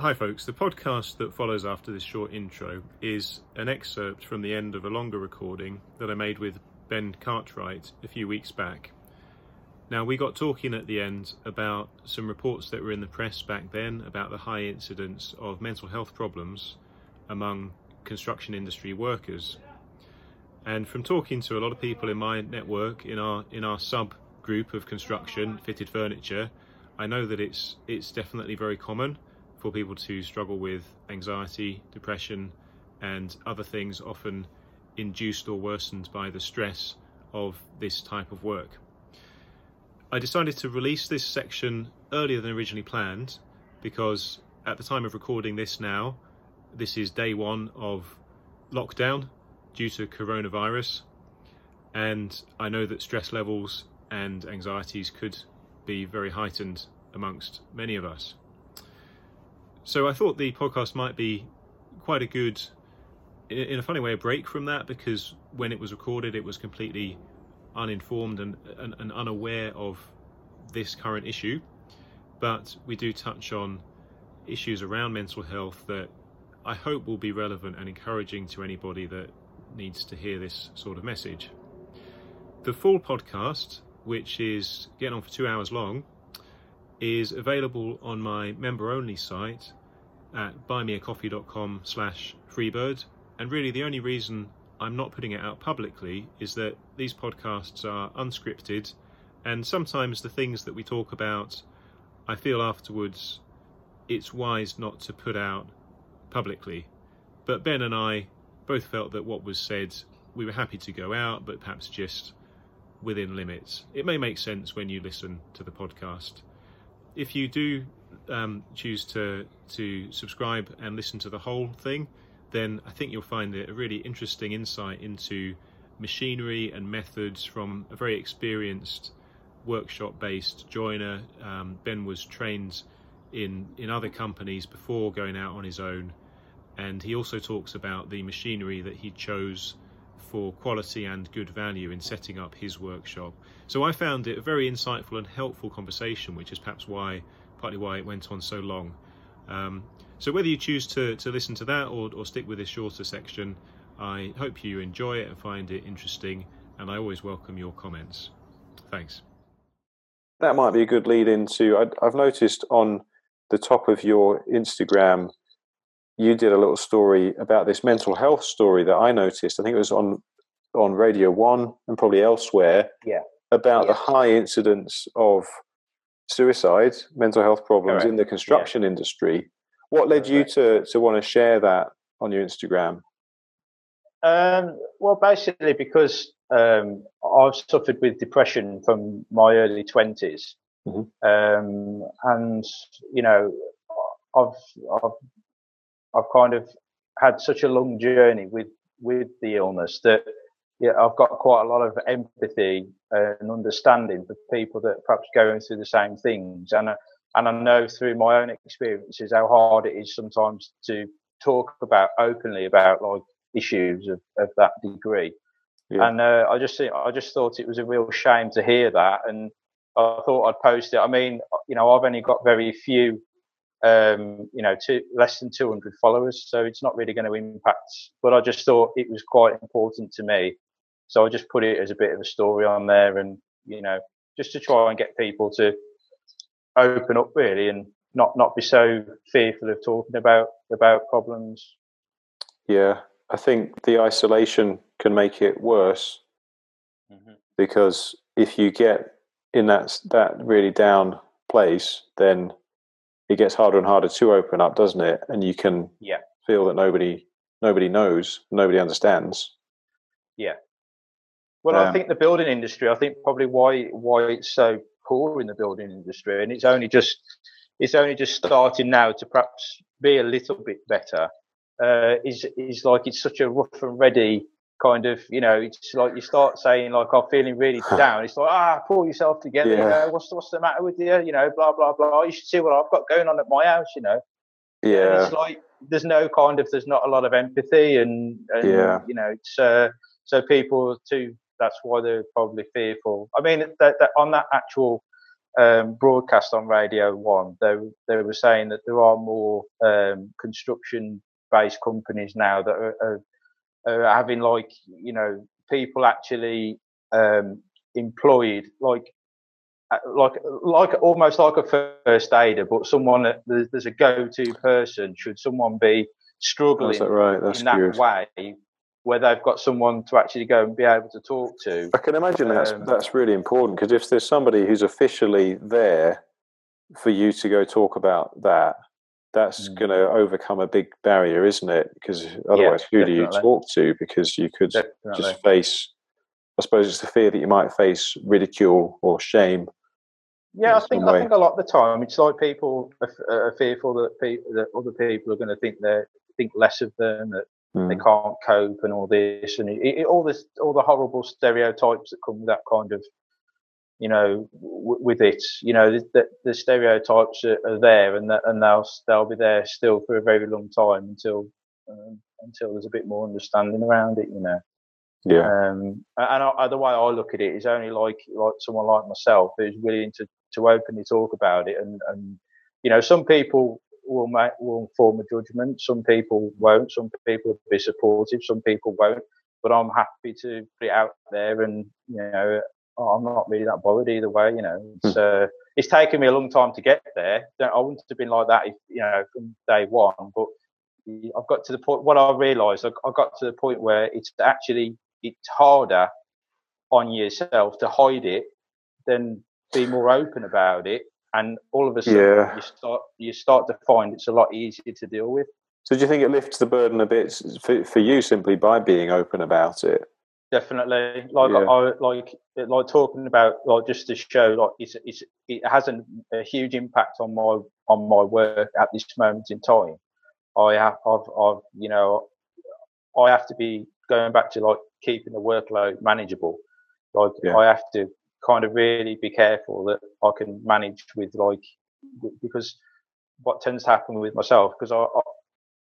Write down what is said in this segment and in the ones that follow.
Hi, folks. The podcast that follows after this short intro is an excerpt from the end of a longer recording that I made with Ben Cartwright a few weeks back. Now, we got talking at the end about some reports that were in the press back then about the high incidence of mental health problems among construction industry workers. And from talking to a lot of people in my network, in our in our sub group of construction fitted furniture, I know that it's it's definitely very common for people to struggle with anxiety, depression, and other things often induced or worsened by the stress of this type of work. I decided to release this section earlier than originally planned because at the time of recording this now, this is day one of lockdown due to coronavirus, and I know that stress levels and anxieties could be very heightened amongst many of us. So I thought the podcast might be quite a good, in a funny way, a break from that because when it was recorded, it was completely uninformed and, and, and unaware of this current issue. But we do touch on issues around mental health that I hope will be relevant and encouraging to anybody that needs to hear this sort of message. The full podcast, which is getting on for two hours long, is available on my member-only site at buymeacoffee.com slash freebird. And really the only reason I'm not putting it out publicly is that these podcasts are unscripted and sometimes the things that we talk about, I feel afterwards it's wise not to put out publicly. But Ben and I both felt that what was said, we were happy to go out, but perhaps just within limits. It may make sense when you listen to the podcast if you do um, choose to to subscribe and listen to the whole thing, then I think you'll find it a really interesting insight into machinery and methods from a very experienced workshop-based joiner. Um, ben was trained in in other companies before going out on his own, and he also talks about the machinery that he chose for quality and good value in setting up his workshop. So I found it a very insightful and helpful conversation, which is perhaps why, partly why it went on so long. Um, so whether you choose to, to listen to that or, or stick with this shorter section, I hope you enjoy it and find it interesting, and I always welcome your comments. Thanks. That might be a good lead into. I've noticed on the top of your Instagram you did a little story about this mental health story that I noticed. I think it was on on Radio One and probably elsewhere. Yeah. About yeah. the high incidence of suicide, mental health problems Correct. in the construction yeah. industry. What led Correct. you to to want to share that on your Instagram? Um, well, basically because um, I've suffered with depression from my early 20s mm-hmm. um, and you know I've I've I've kind of had such a long journey with with the illness that yeah, I've got quite a lot of empathy and understanding for people that perhaps going through the same things, and and I know through my own experiences how hard it is sometimes to talk about openly about like issues of, of that degree. Yeah. And uh, I just I just thought it was a real shame to hear that, and I thought I'd post it. I mean, you know, I've only got very few um, you know, two, less than 200 followers. So it's not really going to impact, but I just thought it was quite important to me. So I just put it as a bit of a story on there and, you know, just to try and get people to open up really and not, not be so fearful of talking about, about problems. Yeah. I think the isolation can make it worse mm-hmm. because if you get in that, that really down place, then it gets harder and harder to open up, doesn't it? And you can yeah. feel that nobody nobody knows, nobody understands. Yeah. Well, um, I think the building industry. I think probably why why it's so poor in the building industry, and it's only just it's only just starting now to perhaps be a little bit better. Uh, is is like it's such a rough and ready kind of, you know, it's like you start saying like, I'm feeling really down. It's like, ah, pull yourself together. Yeah. You know, what's what's the matter with you? You know, blah blah blah. You should see what I've got going on at my house. You know. Yeah. And it's like there's no kind of there's not a lot of empathy and, and yeah. you know it's uh, so people too. That's why they're probably fearful. I mean, that, that on that actual um, broadcast on Radio One, they they were saying that there are more um, construction based companies now that are, are, are, having like you know people actually um, employed like uh, like like almost like a first aider, but someone that there's a go-to person should someone be struggling that right? That's in that good. way where they've got someone to actually go and be able to talk to. I can imagine that's um, that's really important because if there's somebody who's officially there for you to go talk about that, that's mm. going to overcome a big barrier, isn't it? Because otherwise, yeah, who definitely. do you talk to? Because you could definitely. just face. I suppose it's the fear that you might face ridicule or shame. Yeah, I think I think a lot of the time it's like people are, are fearful that people that other people are going to think they think less of them, that Mm. They can't cope and all this and it, it, all this, all the horrible stereotypes that come with that kind of, you know, w- with it. You know, the, the, the stereotypes are, are, there and that, and they'll they'll be there still for a very long time until um, until there's a bit more understanding around it. You know. Yeah. Um, and I, the way I look at it is only like like someone like myself who's willing to to openly talk about it and and you know some people will make, will form a judgment. Some people won't. Some people will be supportive. Some people won't. But I'm happy to put it out there, and you know, I'm not really that bothered either way. You know, it's hmm. uh, it's taken me a long time to get there. I wouldn't have been like that, if, you know, from day one. But I've got to the point. What I realised, I, I got to the point where it's actually it's harder on yourself to hide it than be more open about it and all of a sudden yeah. you start you start to find it's a lot easier to deal with. So do you think it lifts the burden a bit for, for you simply by being open about it? Definitely, like yeah. I like like talking about like just to show like it's, it's it has an, a huge impact on my on my work at this moment in time. I have I've, I've you know I have to be going back to like keeping the workload manageable. Like yeah. I have to kind of really be careful that I can manage with like because what tends to happen with myself because I, I,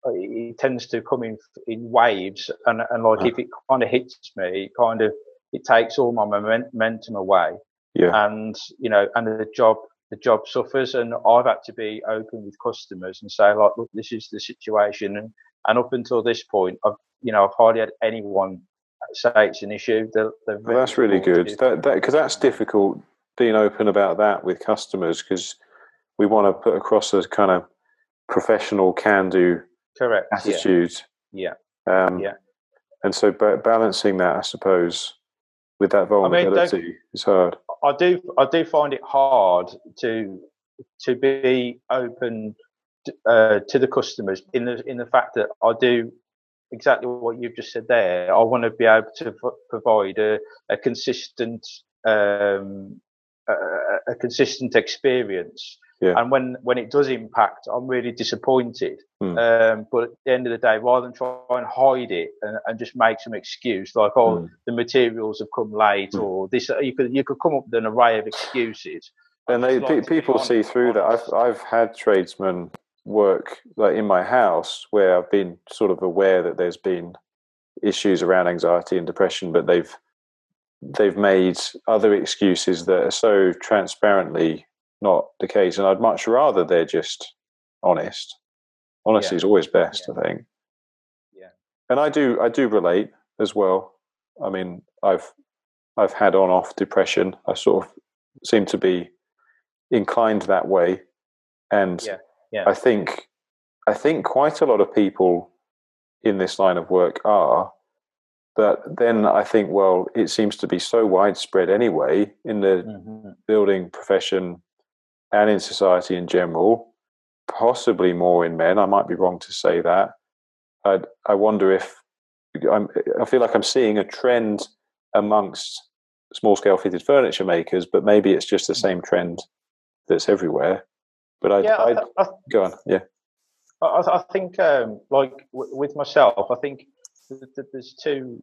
Uh, it tends to come in in waves and and like uh-huh. if it kind of hits me, it kind of it takes all my momentum away. Yeah. And you know, and the job the job suffers, and I've had to be open with customers and say like, look, this is the situation, and and up until this point, I've you know I've hardly had anyone say it's an issue. They're, they're well, that's really good. That because that, that's difficult being open about that with customers because we want to put across a kind of professional can-do correct attitude. Yeah. Yeah. Um, yeah. And so balancing that, I suppose, with that vulnerability I mean, is hard. I do. I do find it hard to to be open uh, to the customers in the in the fact that I do exactly what you've just said there. I want to be able to provide a, a consistent, um, a, a, consistent experience. Yeah. And when, when it does impact, I'm really disappointed. Mm. Um, but at the end of the day, rather than try and hide it and, and just make some excuse like, oh, mm. the materials have come late mm. or this, you could, you could come up with an array of excuses. And they, like people see through that. I've, I've had tradesmen work like in my house where I've been sort of aware that there's been issues around anxiety and depression, but they've they've made other excuses that are so transparently not the case. And I'd much rather they're just honest. Honesty yeah. is always best, yeah. I think. Yeah. And I do I do relate as well. I mean, I've I've had on off depression. I sort of seem to be inclined that way. And yeah yeah. I think I think quite a lot of people in this line of work are. But then I think, well, it seems to be so widespread anyway in the mm-hmm. building profession and in society in general, possibly more in men. I might be wrong to say that. I, I wonder if I'm, I feel like I'm seeing a trend amongst small scale fitted furniture makers, but maybe it's just the mm. same trend that's everywhere. But I, yeah, I'd, I, I, go on. Yeah, I, I think um, like w- with myself, I think there's two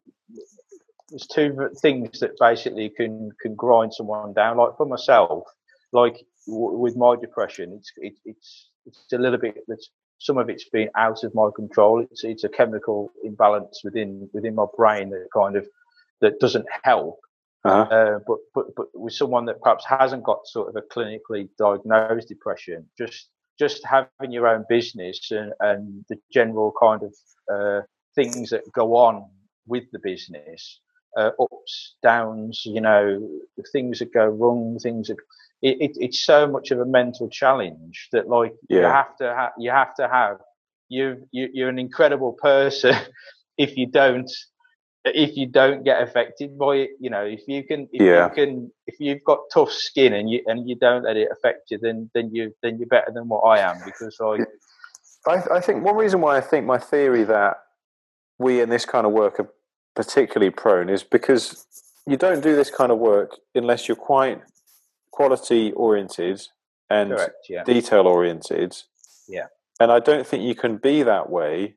there's two things that basically can can grind someone down. Like for myself, like w- with my depression, it's it, it's it's a little bit that some of it's been out of my control. It's it's a chemical imbalance within within my brain that kind of that doesn't help. uh-huh. uh, but, but but with someone that perhaps hasn't got sort of a clinically diagnosed depression, just just having your own business and, and the general kind of uh, things that go on with the business, uh, ups, downs, you know, things that go wrong, things that it, it, it's so much of a mental challenge that like yeah. you have to ha- you have to have you, you you're an incredible person if you don't if you don't get affected by it, you know, if you can, if yeah. you can, if you've got tough skin and you and you don't let it affect you, then then you then you're better than what I am because I. I, I think one reason why I think my theory that we in this kind of work are particularly prone is because you don't do this kind of work unless you're quite quality oriented and Correct, yeah. detail oriented. Yeah. And I don't think you can be that way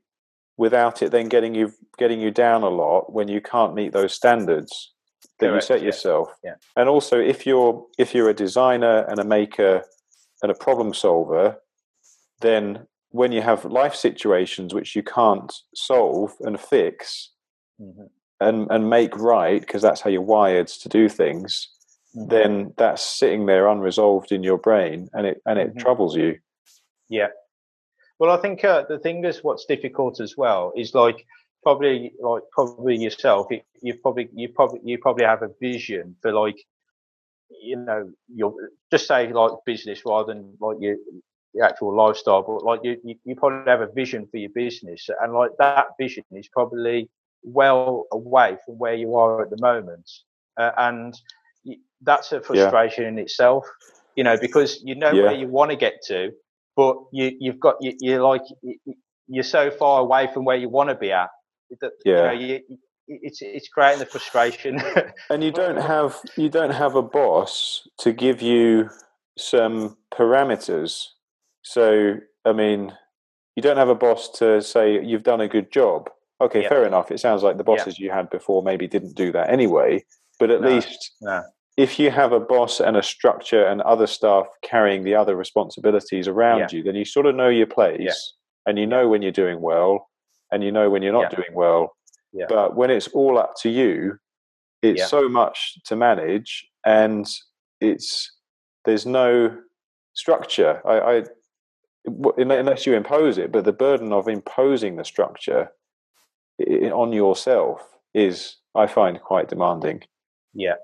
without it then getting you getting you down a lot when you can't meet those standards that Correct, you set yourself. Yeah. And also if you're if you're a designer and a maker and a problem solver, then when you have life situations which you can't solve and fix mm-hmm. and and make right because that's how you're wired to do things. Then that's sitting there unresolved in your brain and it and it mm-hmm. troubles you. Yeah, well, I think uh, the thing is, what's difficult as well is like probably like probably yourself. You probably you probably you probably have a vision for like you know your just say like business rather than like your, your actual lifestyle, but like you, you you probably have a vision for your business, and like that vision is probably well away from where you are at the moment, uh, and that's a frustration yeah. in itself. You know, because you know yeah. where you want to get to, but you, you've got you, you're like you're so far away from where you want to be at that yeah. You know, you, it's it's creating the frustration. and you don't have you don't have a boss to give you some parameters. So I mean, you don't have a boss to say you've done a good job. Okay, fair enough. It sounds like the bosses you had before maybe didn't do that anyway. But at no, least no if you have a boss and a structure and other staff carrying the other responsibilities around yeah. you, then you sort of know your place yeah. and you know when you're doing well and you know when you're not yeah. doing well. But when it's all up to you, it's so much to manage and it's there's no structure. I, I unless you impose it, but the burden of imposing the structure on yourself is, I find, quite demanding. Yeah,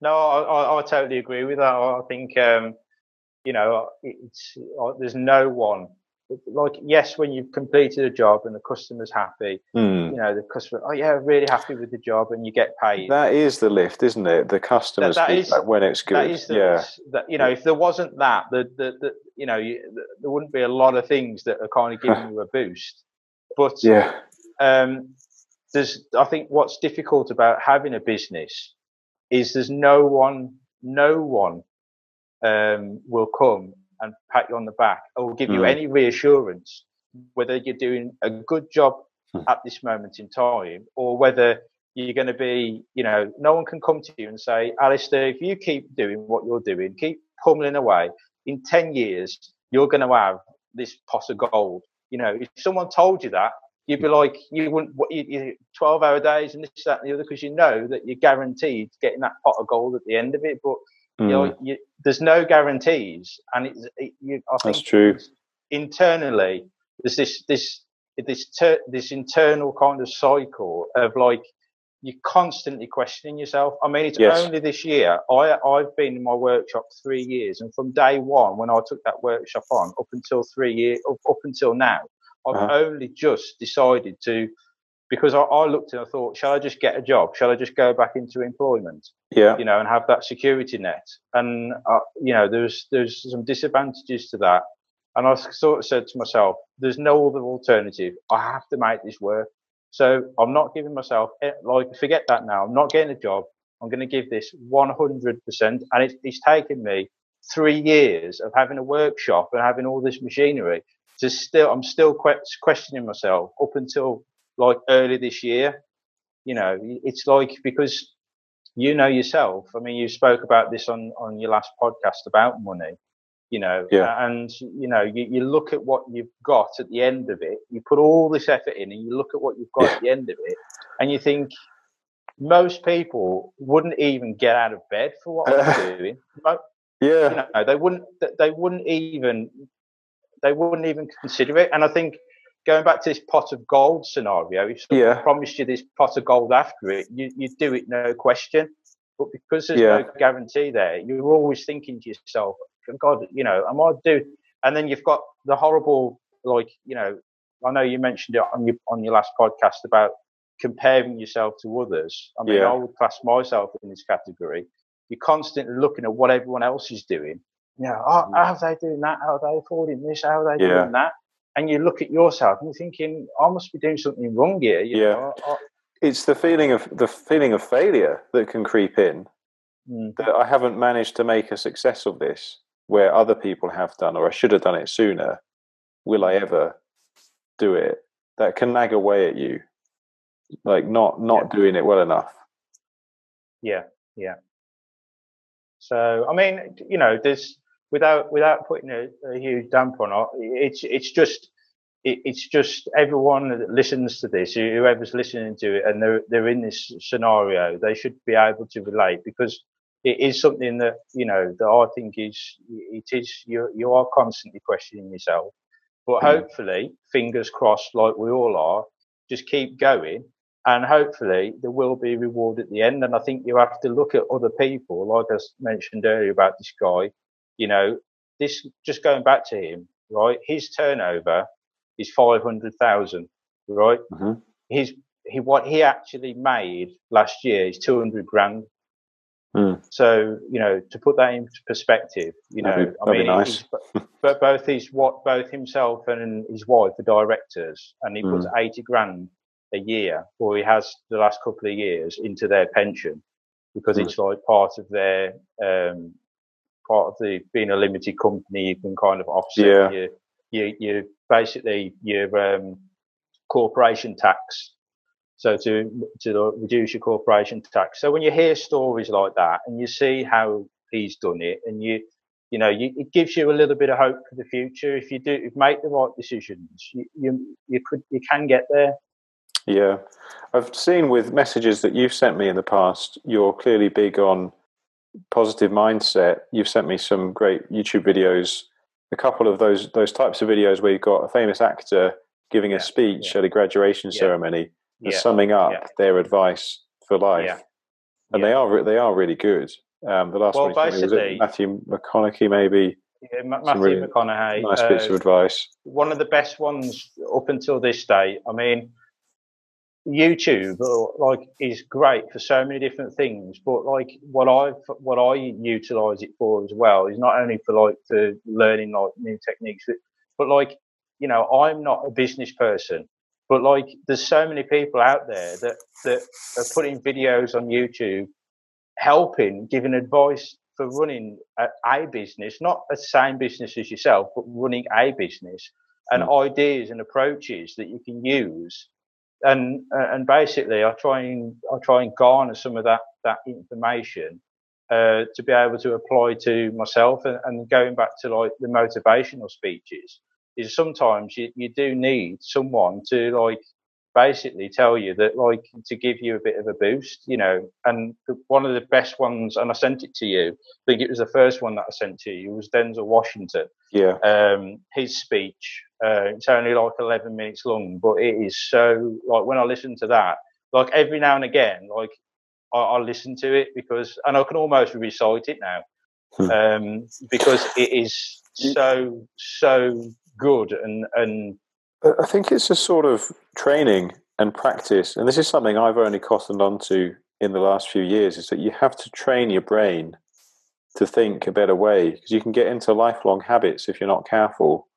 no, I, I, I, totally agree with that. I think, um, you know, it's, uh, there's no one like, yes, when you've completed a job and the customer's happy, mm. you know, the customer, oh yeah, really happy with the job and you get paid. That is the lift, isn't it? The customers that, that is, when it's good. That is the, yeah. That, you know, if there wasn't that, the, the, the you know, you, the, there wouldn't be a lot of things that are kind of giving you a boost. But yeah, um, there's, I think what's difficult about having a business is there's no one, no one um, will come and pat you on the back or give you mm. any reassurance whether you're doing a good job mm. at this moment in time or whether you're going to be, you know, no one can come to you and say, Alastair, if you keep doing what you're doing, keep pummeling away, in 10 years, you're going to have this pot of gold. You know, if someone told you that, you'd be like, you wouldn't, you, you, 12 hour days and this, that, and the other, because you know that you're guaranteed getting that pot of gold at the end of it. But, mm. you know, you, there's no guarantees. And it's, it, you, I think that's true. Internally, there's this, this, this, ter- this internal kind of cycle of like, you're constantly questioning yourself. I mean, it's yes. only this year. I, I've been in my workshop three years, and from day one, when I took that workshop on, up until three years, up, up until now, I've uh-huh. only just decided to because I, I, looked and I thought, shall I just get a job? Shall I just go back into employment? Yeah, you know, and have that security net. And uh, you know, there's there's some disadvantages to that. And I sort of said to myself, there's no other alternative. I have to make this work. So I'm not giving myself like forget that now. I'm not getting a job. I'm going to give this 100%. And it, it's taken me three years of having a workshop and having all this machinery to still, I'm still questioning myself up until like early this year. You know, it's like because you know yourself. I mean, you spoke about this on on your last podcast about money. You know, yeah. and you know, you, you look at what you've got at the end of it. You put all this effort in, and you look at what you've got yeah. at the end of it, and you think, most people wouldn't even get out of bed for what I'm doing. Yeah, you know, they wouldn't. They wouldn't even. They wouldn't even consider it. And I think going back to this pot of gold scenario, if someone yeah. promised you this pot of gold after it, you you do it no question. But because there's yeah. no guarantee there, you're always thinking to yourself, God, you know, am I do? And then you've got the horrible, like, you know, I know you mentioned it on your on your last podcast about comparing yourself to others. I mean, yeah. I would class myself in this category. You're constantly looking at what everyone else is doing. You know, oh, how are they doing that? How are they affording this? How are they yeah. doing that? And you look at yourself and you're thinking, I must be doing something wrong here. You yeah. Know, I, it's the feeling of the feeling of failure that can creep in. Mm. That I haven't managed to make a success of this where other people have done, or I should have done it sooner. Will I ever do it? That can nag away at you, like not not yeah. doing it well enough. Yeah, yeah. So I mean, you know, there's without without putting a, a huge damper on it, it's it's just it, it's just everyone that listens to this, whoever's listening to it, and they're they're in this scenario, they should be able to relate because it is something that you know that I think is it is you you are constantly questioning yourself, but hopefully, fingers crossed, like we all are, just keep going, and hopefully there will be reward at the end. And I think you have to look at other people, like I mentioned earlier about this guy. You know, this just going back to him, right? His turnover is 500,000, right? Mm-hmm. His, he, what he actually made last year is 200 grand. Mm. So, you know, to put that into perspective, you know, that'd be, I mean, nice. but both his, what, both himself and his wife are directors and he mm. puts 80 grand a year, or he has the last couple of years into their pension because mm. it's like part of their, um, part of the being a limited company, you can kind of offset yeah. your, your, your basically your um, corporation tax. So to to reduce your corporation tax. So when you hear stories like that and you see how he's done it, and you you know you, it gives you a little bit of hope for the future. If you do if make the right decisions, you, you you could you can get there. Yeah, I've seen with messages that you've sent me in the past. You're clearly big on positive mindset. You've sent me some great YouTube videos a couple of those those types of videos where you've got a famous actor giving yeah, a speech yeah. at a graduation yeah. ceremony and summing up their advice for life, and they are they are really good. Um, the last well, one was it Matthew McConaughey, maybe. Yeah, Matthew really McConaughey. Nice uh, bits of advice. One of the best ones up until this day. I mean, YouTube like is great for so many different things, but like what I what I utilize it for as well is not only for like for learning like new techniques, but like you know I'm not a business person, but like there's so many people out there that that are putting videos on YouTube, helping, giving advice for running a, a business, not the same business as yourself, but running a business and mm. ideas and approaches that you can use and and basically I try and I try and garner some of that that information uh, to be able to apply to myself and, and, going back to like the motivational speeches is sometimes you, you do need someone to like basically tell you that like to give you a bit of a boost you know and the, one of the best ones and i sent it to you i think it was the first one that i sent to you was denzel washington yeah um his speech uh, it's only like 11 minutes long, but it is so like when I listen to that, like every now and again, like I, I listen to it because, and I can almost recite it now, hmm. um, because it is so so good and and. I think it's a sort of training and practice, and this is something I've only cottoned onto in the last few years. Is that you have to train your brain to think a better way because you can get into lifelong habits if you're not careful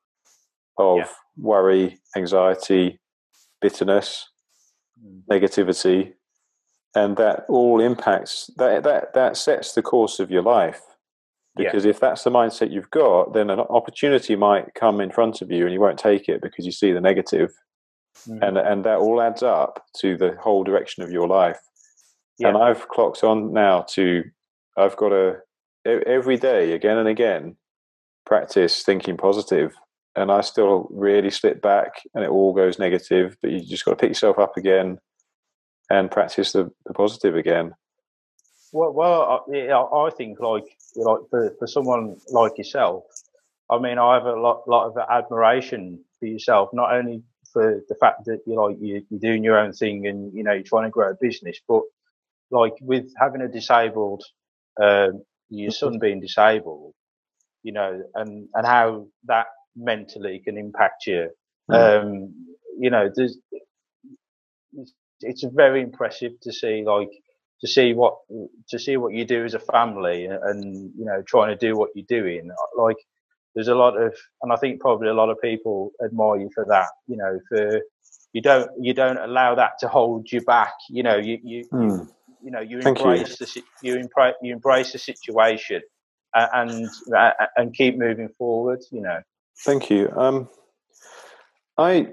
of yeah. worry, anxiety, bitterness, mm. negativity, and that all impacts that that that sets the course of your life. Because yeah. if that's the mindset you've got, then an opportunity might come in front of you, and you won't take it because you see the negative, mm. and and that all adds up to the whole direction of your life. Yeah. And I've clocked on now to I've got to every day again and again practice thinking positive and I still really slip back and it all goes negative. But you just got to pick yourself up again and practice the, the positive again. Well, well, I, I think like like for, for someone like yourself, I mean, I have a lot lot of admiration for yourself, not only for the fact that you're like you, you're doing your own thing and you know you're trying to grow a business, but like with having a disabled, uh, your son being disabled, you know, and and how that mentally can impact you. Mm. Um, you know, there's, it's, it's very impressive to see like to see what to see what you do as a family and you know trying to do what you're doing like there's a lot of and i think probably a lot of people admire you for that you know for you don't you don't allow that to hold you back you know you you mm. you, hmm. you, know you Thank embrace you. the you embrace you embrace the situation and and keep moving forward you know Thank you. Um, I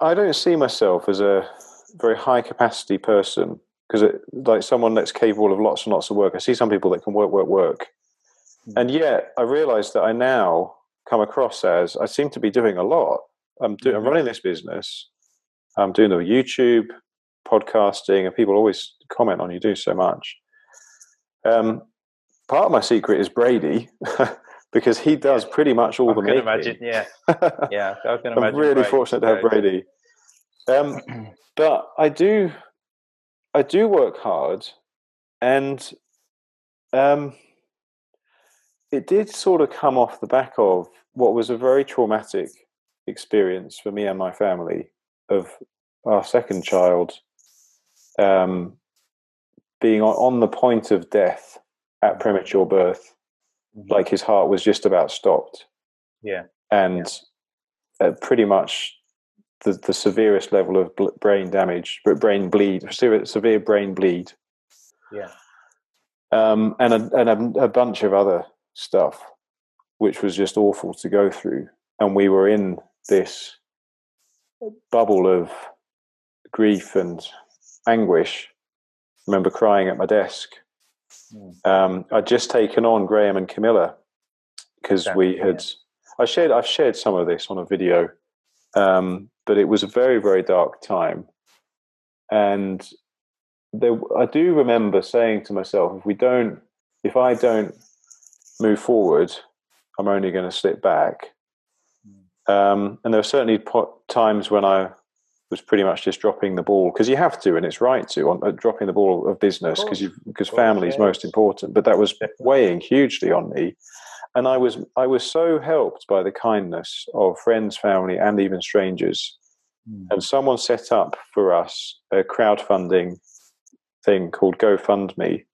I don't see myself as a very high capacity person because like someone that's capable of lots and lots of work. I see some people that can work, work, work, hmm. and yet I realise that I now come across as I seem to be doing a lot. I'm, do, I'm running this business. I'm doing the YouTube, podcasting, and people always comment on you do so much. Um, part of my secret is Brady. because he does pretty much all I the making. Imagine, yeah, yeah. I i'm really Brady fortunate to have Brady. Um, but I do, I do work hard, and um, it did sort of come off the back of what was a very traumatic experience for me and my family of our second child um, being on the point of death at premature birth like his heart was just about stopped. Yeah. And yeah. pretty much the, the severest level of brain damage, brain bleed, severe, severe brain bleed. Yeah. Um, and a, and a, a bunch of other stuff, which was just awful to go through. And we were in this bubble of grief and anguish. I remember crying at my desk Hmm. Um, I'd just taken on Graham and Camilla because we had. I shared. I've shared some of this on a video, um, but it was a very very dark time, and there, I do remember saying to myself, if we don't, if I don't move forward, I'm only going to slip back. Hmm. Um, and there were certainly times when I was pretty much just dropping the ball because you have to, and it's right to, on uh, dropping the ball of business because because family is most important. But that was weighing hugely on me, and I was I was so helped by the kindness of friends, family, and even strangers. Mm. And someone set up for us a crowdfunding thing called GoFundMe.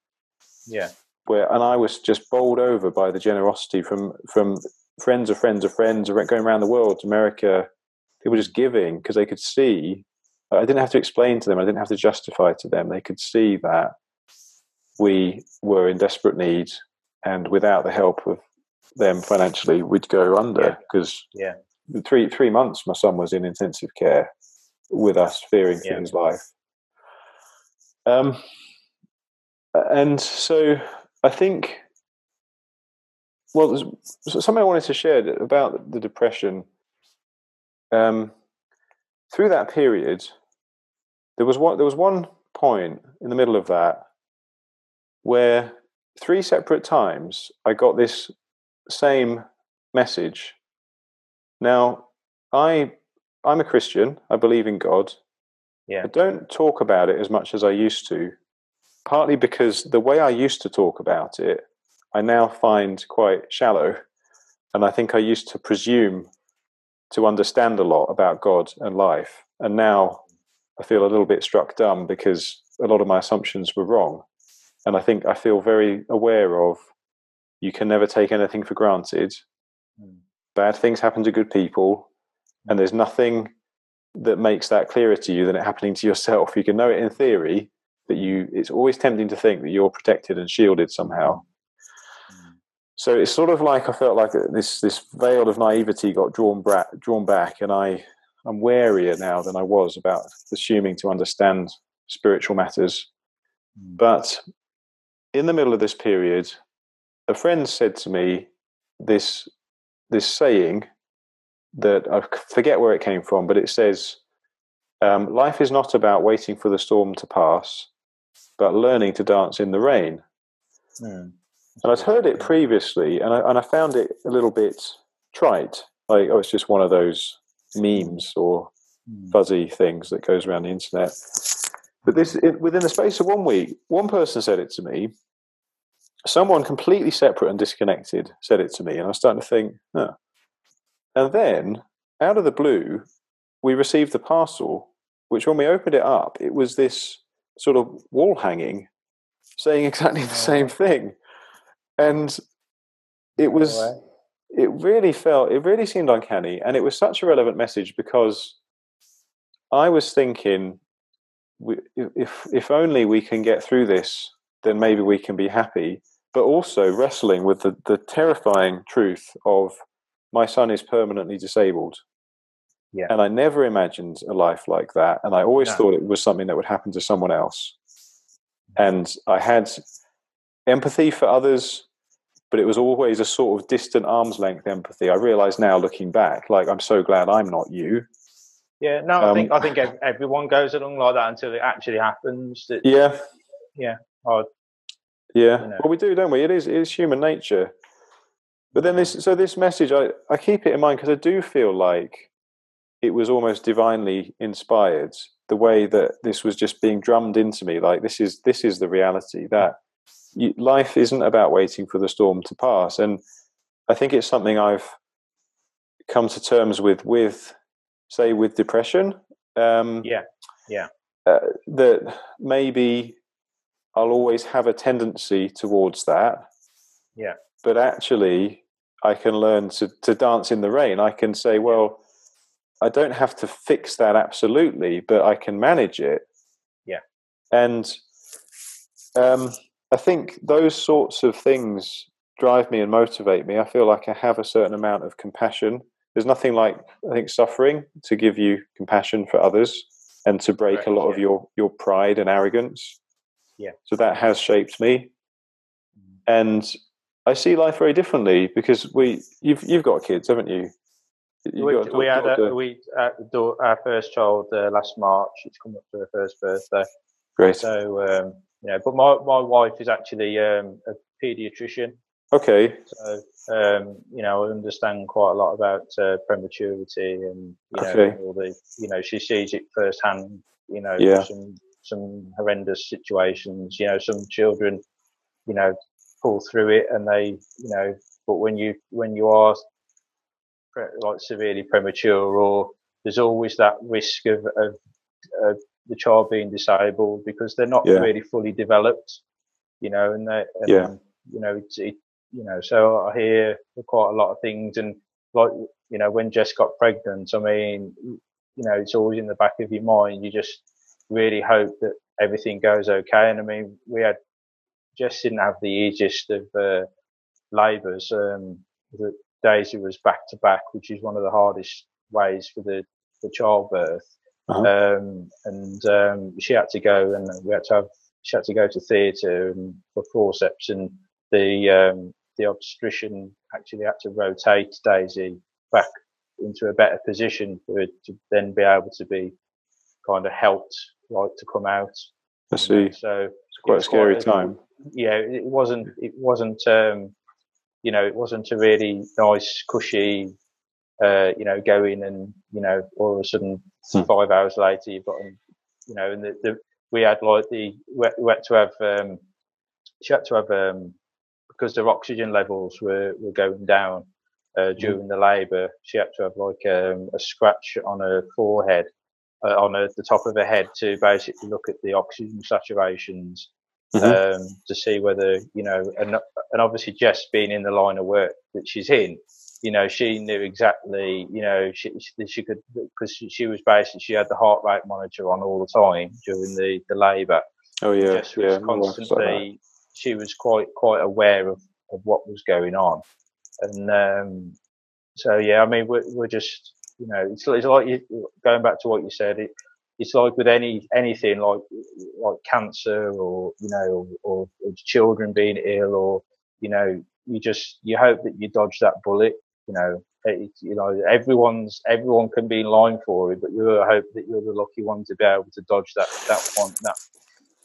Yeah. Where and I was just bowled over by the generosity from from friends of friends of friends going around the world, America, people just giving because they could see. I didn't have to explain to them. I didn't have to justify to them. They could see that we were in desperate need, and without the help of them financially, we'd go under. Because yeah. yeah. three three months, my son was in intensive care with us, fearing yeah. for his life. Um, and so I think, well, something I wanted to share about the depression um, through that period, there was one. There was one point in the middle of that where three separate times I got this same message. Now, I I'm a Christian. I believe in God. Yeah. I don't talk about it as much as I used to, partly because the way I used to talk about it, I now find quite shallow. And I think I used to presume to understand a lot about God and life. And now I feel a little bit struck dumb because a lot of my assumptions were wrong. And I think I feel very aware of you can never take anything for granted. Mm. Bad things happen to good people, and there's nothing that makes that clearer to you than it happening to yourself. You can know it in theory, but you it's always tempting to think that you're protected and shielded somehow. So it's sort of like I felt like this this veil of naivety got drawn back, drawn back, and I I'm warier now than I was about assuming to understand spiritual matters. Hmm. But in the middle of this period, a friend said to me this this saying that I forget where it came from, but it says, um, life is not about waiting for the storm to pass, but learning to dance in the rain. Mm. And I'd heard it previously, and I, and I found it a little bit trite. Like, oh, it's just one of those memes or hmm. fuzzy things that goes around the internet. But this, it, within the space of one week, one person said it to me. Someone completely separate and disconnected said it to me, and I was starting to think, huh. And then, out of the blue, we received the parcel, which when we opened it up, it was this sort of wall hanging saying exactly the oh. same thing. And it was, it really felt, it really seemed uncanny. And it was such a relevant message because I was thinking, if, if only we can get through this, then maybe we can be happy. But also wrestling with the, the terrifying truth of my son is permanently disabled. Yeah. And I never imagined a life like that. And I always no. thought it was something that would happen to someone else. And I had empathy for others, but it was always a sort of distant arm's length empathy. I realize now looking back, like, I'm so glad I'm not you. Yeah, no, I um, think I think everyone goes along like that until it actually happens. Yeah, yeah, yeah. You know. Well, we do, don't we? It is it is human nature. But then this, so this message, I I keep it in mind because I do feel like it was almost divinely inspired the way that this was just being drummed into me like this is this is the reality that you, life isn't about waiting for the storm to pass and i think it's something i've come to terms with with say with depression um, yeah yeah uh, that maybe i'll always have a tendency towards that yeah but actually i can learn to, to dance in the rain i can say well I don't have to fix that absolutely, but I can manage it. Yeah. And um, I think those sorts of things drive me and motivate me. I feel like I have a certain amount of compassion. There's nothing like I think suffering to give you compassion for others and to break right, a lot yeah. of your your pride and arrogance. Yeah. So that has shaped me. And I see life very differently because we you've you've got kids, haven't you? we, we had a, we uh, our first child uh, last March. It's come up to her first birthday. Great. So um, yeah, but my my wife is actually um, a paediatrician. Okay. So um, you know, I understand quite a lot about uh, prematurity and you know okay. all the you know she sees it firsthand. You know, yeah. some some horrendous situations. You know, some children, you know, pull through it and they you know, but when you when you are like severely premature, or there's always that risk of, of, of the child being disabled because they're not yeah. really fully developed, you know, and, they, and yeah. you know, it's, it, you know, so I hear quite a lot of things and like, you know, when Jess got pregnant, I mean, you know, it's always in the back of your mind. You just really hope that everything goes okay. And I mean, we had, just didn't have the easiest of, uh, labours. Um, the, Daisy was back to back, which is one of the hardest ways for the for childbirth. Uh-huh. Um, and um, she had to go, and we had to have she had to go to theatre for forceps, and the um, the obstetrician actually had to rotate Daisy back into a better position for it to then be able to be kind of helped right to come out. I see. So it's quite a scary quite, time. Yeah, it wasn't. It wasn't. Um, you know, it wasn't a really nice, cushy, uh, you know, go in and, you know, all of a sudden hmm. five hours later you've got, you know, and the, the we had like the, we had to have, um, she had to have, um, because their oxygen levels were, were going down, uh, hmm. during mm. the labour, she had to have like, um, a scratch on her forehead, uh, on her, the top of her head to basically look at the oxygen saturations mm-hmm. um, to see whether you know, and and obviously Jess being in the line of work that she's in, you know, she knew exactly, you know, she she could because she, was basically she had the heart rate monitor on all the time during the the labour. Oh yeah, Jess was yeah, constantly. Like she was quite quite aware of of what was going on, and um, so yeah, I mean, we're we're just you know, it's, it's like you, going back to what you said. It, it's like with any anything like like cancer or you know or, or, children being ill or you know you just you hope that you dodge that bullet you know It, you know, everyone's everyone can be in line for it, but you hope that you're the lucky one to be able to dodge that that one. That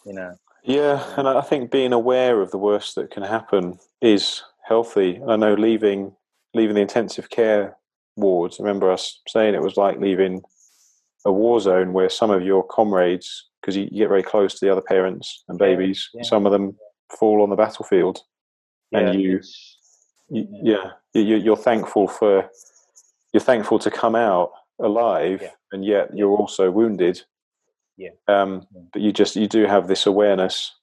you know. Yeah, and I think being aware of the worst that can happen is healthy. I know leaving leaving the intensive care wards. I remember us saying it was like leaving a war zone where some of your comrades, because you, you, get very close to the other parents and babies, yeah, yeah. some of them fall on the battlefield, yeah, and you, you yeah, you, are thankful for you're thankful to come out alive, and yet you're also wounded. Yeah. Um, but you just you do have this awareness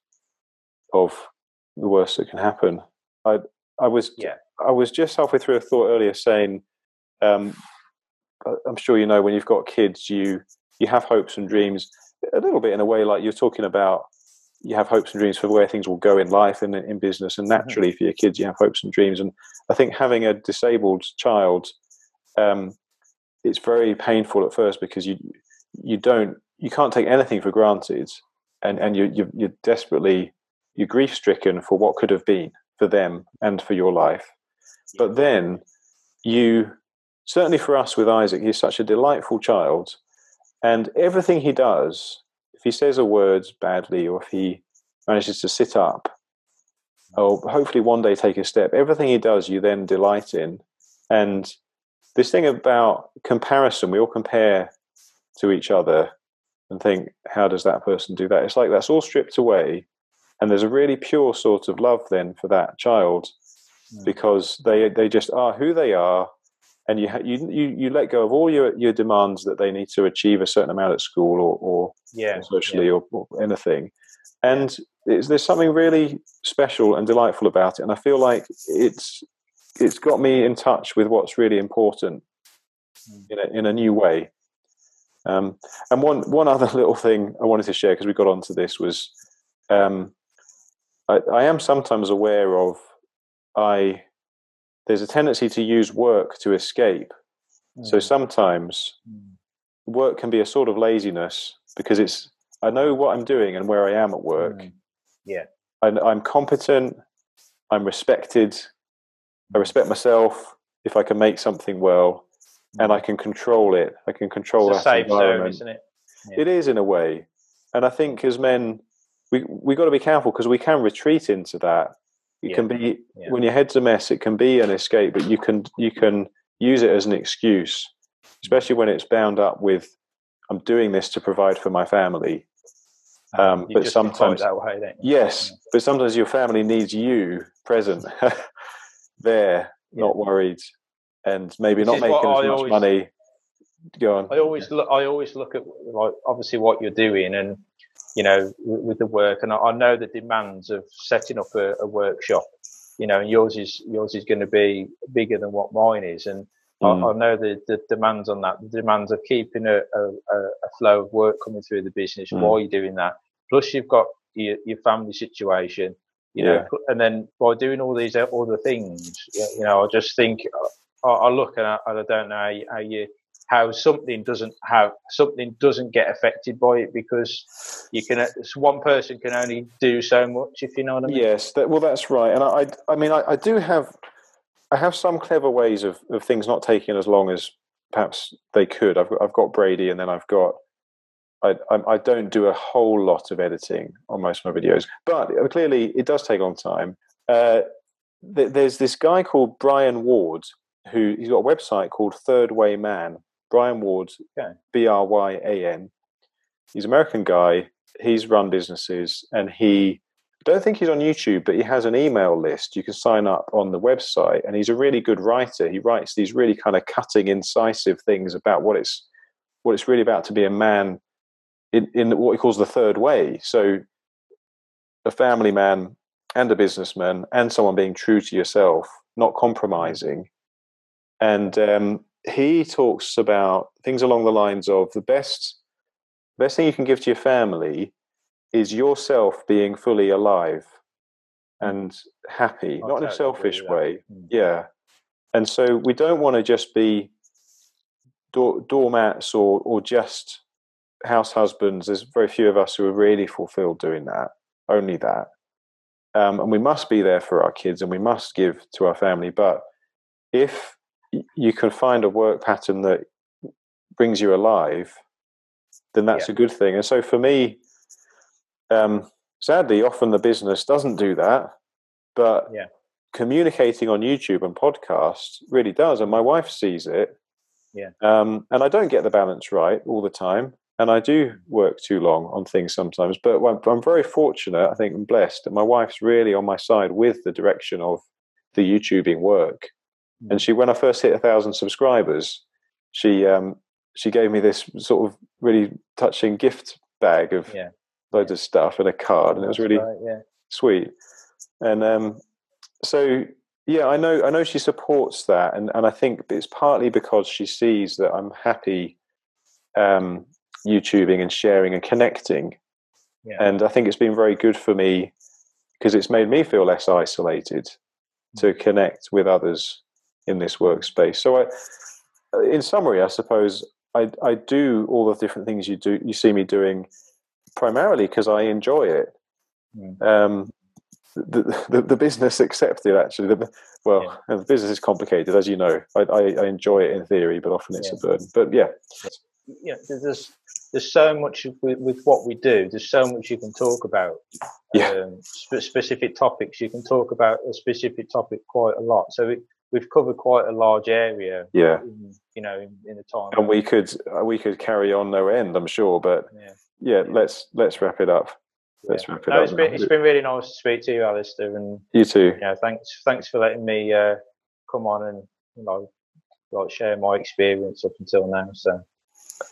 of the worst that can happen. I I was yeah. I was just halfway through a thought earlier saying, um, I'm sure you know when you've got kids, you you have hopes and dreams a little bit in a way like you're talking about. You have hopes and dreams for where things will go in life and in business, and mm-hmm. naturally for your kids, you have hopes and dreams. And I think having a disabled child, um, it's very painful at first because you you don't you can't take anything for granted, and and you you you're desperately you're grief stricken for what could have been for them and for your life. But then you, certainly for us with Isaac, he's such a delightful child. And everything he does, if he says a word badly or if he manages to sit up, or hopefully one day take a step, everything he does, you then delight in. And this thing about comparison, we all compare to each other and think, how does that person do that? It's like that's all stripped away and there's a really pure sort of love then for that child mm. because they they just are who they are and you, you you you let go of all your your demands that they need to achieve a certain amount at school or, or yeah, socially yeah. Or, or, anything and is there's something really special and delightful about it and i feel like it's it's got me in touch with what's really important mm. in a, in a new way um, and one one other little thing i wanted to share because we got onto this was um, I, I am sometimes aware of I there's a tendency to use work to escape. Mm. So sometimes mm. work can be a sort of laziness because it's I know what I'm doing and where I am at work. Mm. Yeah, I, I'm competent. I'm respected. I mm. respect myself if I can make something well, and I mm. can control it. I can control it's that environment. Zone, it? Yeah. It is in a way, and I think as men, we we got to be careful because we can retreat into that. It yeah. can be yeah. when your head's a mess. It can be an escape, but you can you can use it as an excuse, especially when it's bound up with I'm doing this to provide for my family. Um, but sometimes way, yes, yeah. but sometimes your family needs you present there, not worried, and maybe this not making as much always, money. Go on. I always look. I always look at like obviously what you're doing and you know, with the work. And I, I know the demands of setting up a, a, workshop, you know, and yours is yours is going to be bigger than what mine is. And mm. I, I, know the, the demands on that, the demands of keeping a, a, a flow of work coming through the business mm. while you're doing that. Plus, you've got your, your family situation, you yeah. know, and then by doing all these other things, you know, I just think I, I look and I, I don't know how you, how you how something doesn't have something doesn't get affected by it because you can one person can only do so much if you know what I mean. Yes, that, well that's right, and I I mean I, I, do have I have some clever ways of, of things not taking as long as perhaps they could. I've got, I've got Brady, and then I've got. I, I don't do a whole lot of editing on most of my videos, but clearly it does take a long time. Uh, there's this guy called Bryan Ward who he's got a website called Third Way Man, Bryan Ward, okay. B R Y A N. He's an American guy. He's run businesses, and he I don't think he's on YouTube, but he has an email list. You can sign up on the website, and he's a really good writer. He writes these really kind of cutting, incisive things about what it's what it's really about to be a man in, in what he calls the third way. So, a family man and a businessman, and someone being true to yourself, not compromising. And um, he talks about things along the lines of the best best thing you can give to your family is yourself being fully alive and happy, I'll not in a selfish way. Mm. Yeah. And so we don't want to just be door, doormats or, or just house husbands. There's very few of us who are really fulfilled doing that, only that. Um, and we must be there for our kids and we must give to our family. But if you can find a work pattern that brings you alive, then that's yeah. a good thing. And so for me, um, sadly, often the business doesn't do that, but yeah. communicating on YouTube and podcasts really does. And my wife sees it. Yeah. Um, and I don't get the balance right all the time. And I do mm. work too long on things sometimes, but I'm very fortunate. I think I'm blessed that my wife's really on my side with the direction of the YouTubing work. Mm. And she, when I first hit a thousand subscribers, she um, she gave me this sort of really touching gift bag of yeah. loads of stuff and a card, and it was really right, yeah. sweet. And um, so, yeah, I know I know she supports that, and and I think it's partly because she sees that I'm happy um, YouTubing and sharing and connecting, yeah. and I think it's been very good for me because it's made me feel less isolated mm. to connect with others in this workspace. So I in summary, I suppose I, I do all the different things you do. You see me doing primarily because I enjoy it. Mm. Um, the, the, the business accepted actually. The, well, yeah. the business is complicated, as you know. I, I, I, enjoy it in theory, but often it's yeah. a burden. But yeah, yeah. There's there's so much with, with, what we do. There's so much you can talk about. Yeah. Um, sp- specific topics you can talk about a specific topic quite a lot. So it, we've covered quite a large area. Yeah. In, you know, in, in, the time. And we could uh, we could carry on no end, I'm sure. But yeah, yeah let's let's wrap it up. Let's wrap it no, up. It's been, it's been really nice to speak to you, Alastair, and you too. Yeah, thanks thanks for letting me uh, come on and you know like share my experience up until now. So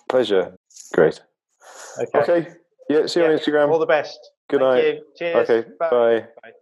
pleasure. Great. Okay. Okay. Yeah. See you yeah, on Instagram. All the best. Good Thank night. You. Cheers. Okay. Bye. bye. bye.